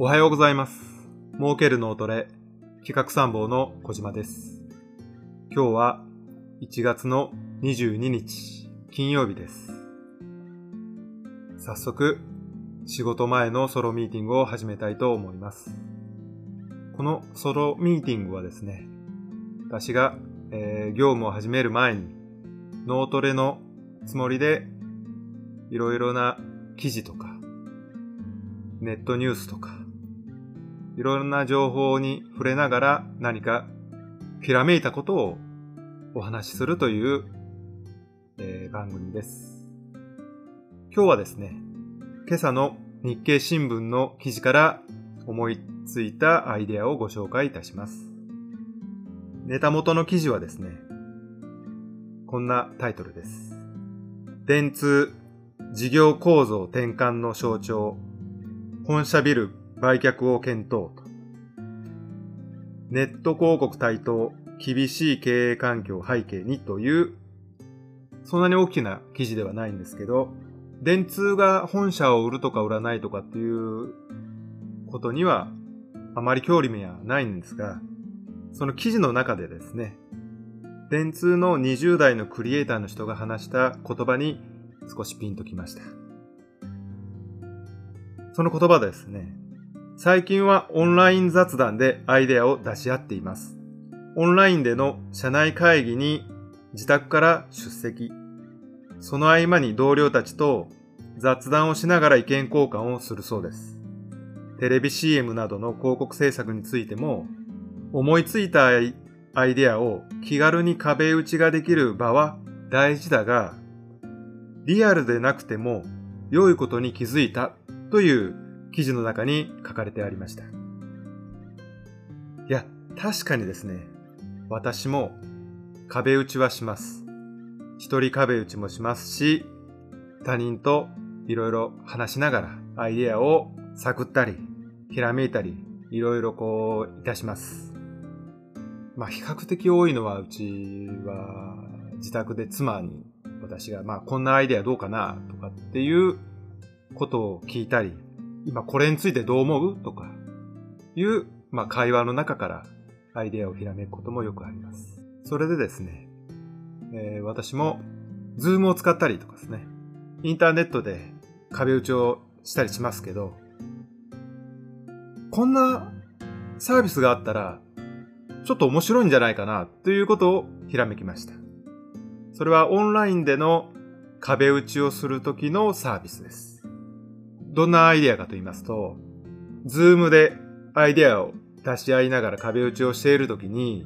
おはようございます。儲ける脳トレ企画参謀の小島です。今日は1月の22日金曜日です。早速仕事前のソロミーティングを始めたいと思います。このソロミーティングはですね、私が、えー業務を始める前に脳トレのつもりでいろいろな記事とかネットニュースとかいろんな情報に触れながら何かひらめいたことをお話しするという、えー番組です。今日はですね、今朝の日経新聞の記事から思いついたアイデアをご紹介いたします。ネタ元の記事はですね、こんなタイトルです。電通事業構造転換の象徴、本社ビル売却を検討と。ネット広告台頭、厳しい経営環境背景にという、そんなに大きな記事ではないんですけど、電通が本社を売るとか売らないとかっていうことにはあまり興味はないんですが、その記事の中でですね、電通の20代のクリエイターの人が話した言葉に少しピンときました。その言葉ですね、最近はオンライン雑談でアイデアを出し合っています。オンラインでの社内会議に自宅から出席。その合間に同僚たちと雑談をしながら意見交換をするそうです。テレビ CM などの広告制作についても思いついたアイデアを気軽に壁打ちができる場は大事だが、リアルでなくても良いことに気づいたという記事の中に書かれてありました。いや、確かにですね、私も壁打ちはします。一人壁打ちもしますし、他人といろいろ話しながらアイデアを探ったり、ひらめいたり、いろいろこういたします。まあ比較的多いのはうちは自宅で妻に私がまあこんなアイデアどうかなとかっていうことを聞いたり、今これについてどう思う？とかいうまあ会話の中からアイデアをひらめくこともよくあります。それでですね、えー私も Zoom を使ったりとかですね、インターネットで壁打ちをしたりしますけど、こんなサービスがあったらちょっと面白いんじゃないかなということをひらめきました。それはオンラインでの壁打ちをするときのサービスです。どんなアイデアかと言いますと、 Zoom でアイデアを出し合いながら壁打ちをしているときに、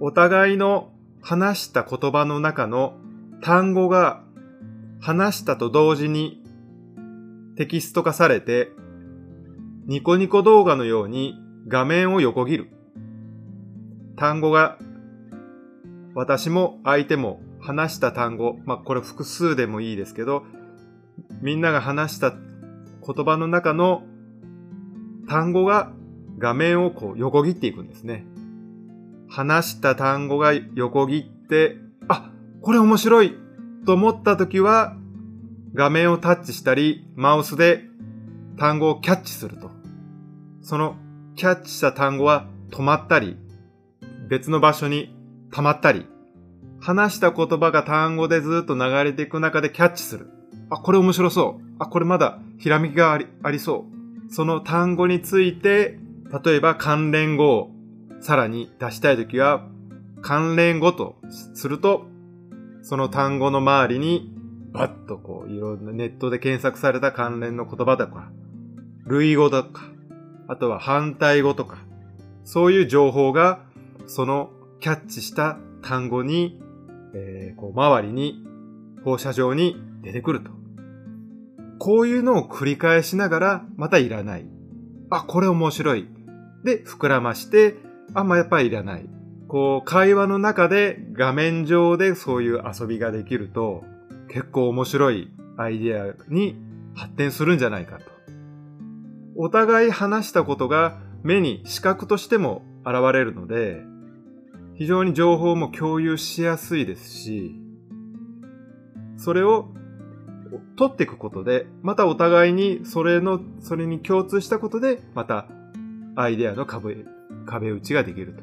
お互いの話した言葉の中の単語が話したと同時にテキスト化されて、ニコニコ動画のように画面を横切る。単語が私も相手も話した単語、まあこれ複数でもいいですけど、みんなが話した言葉の中の単語が画面をこう横切っていくんですね。話した単語が横切って、あ、これ面白いと思った時は画面をタッチしたり、マウスで単語をキャッチすると。そのキャッチした単語は止まったり、別の場所に溜まったり、話した言葉が単語でずっと流れていく中でキャッチする。あ、これ面白そう。あ、これまだひらめきがありありそう。その単語について、例えば関連語をさらに出したいときは、関連語とすると、その単語の周りに、バッとこう、いろんなネットで検索された関連の言葉とか、類語とか、あとは反対語とか、そういう情報が、そのキャッチした単語に、えーこう周りに、放射状に出てくると。こういうのを繰り返しながら、またいらない。あ、これ面白い。で、膨らまして、あ、まあ、やっぱりいらない。こう、会話の中で画面上でそういう遊びができると、結構面白いアイデアに発展するんじゃないかと。お互い話したことが目に視覚としても現れるので、非常に情報も共有しやすいですし、それを取っていくことで、またお互いにそれの、それに共通したことで、またアイデアの壁、壁打ちができると。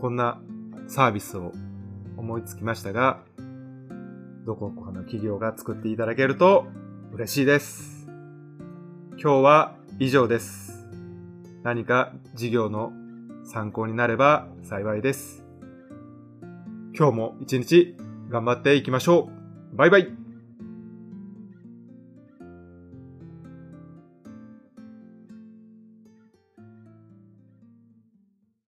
こんなサービスを思いつきましたが、どこかの企業が作っていただけると嬉しいです。今日は以上です。何か事業の参考になれば幸いです。今日も一日頑張っていきましょう。バイバイ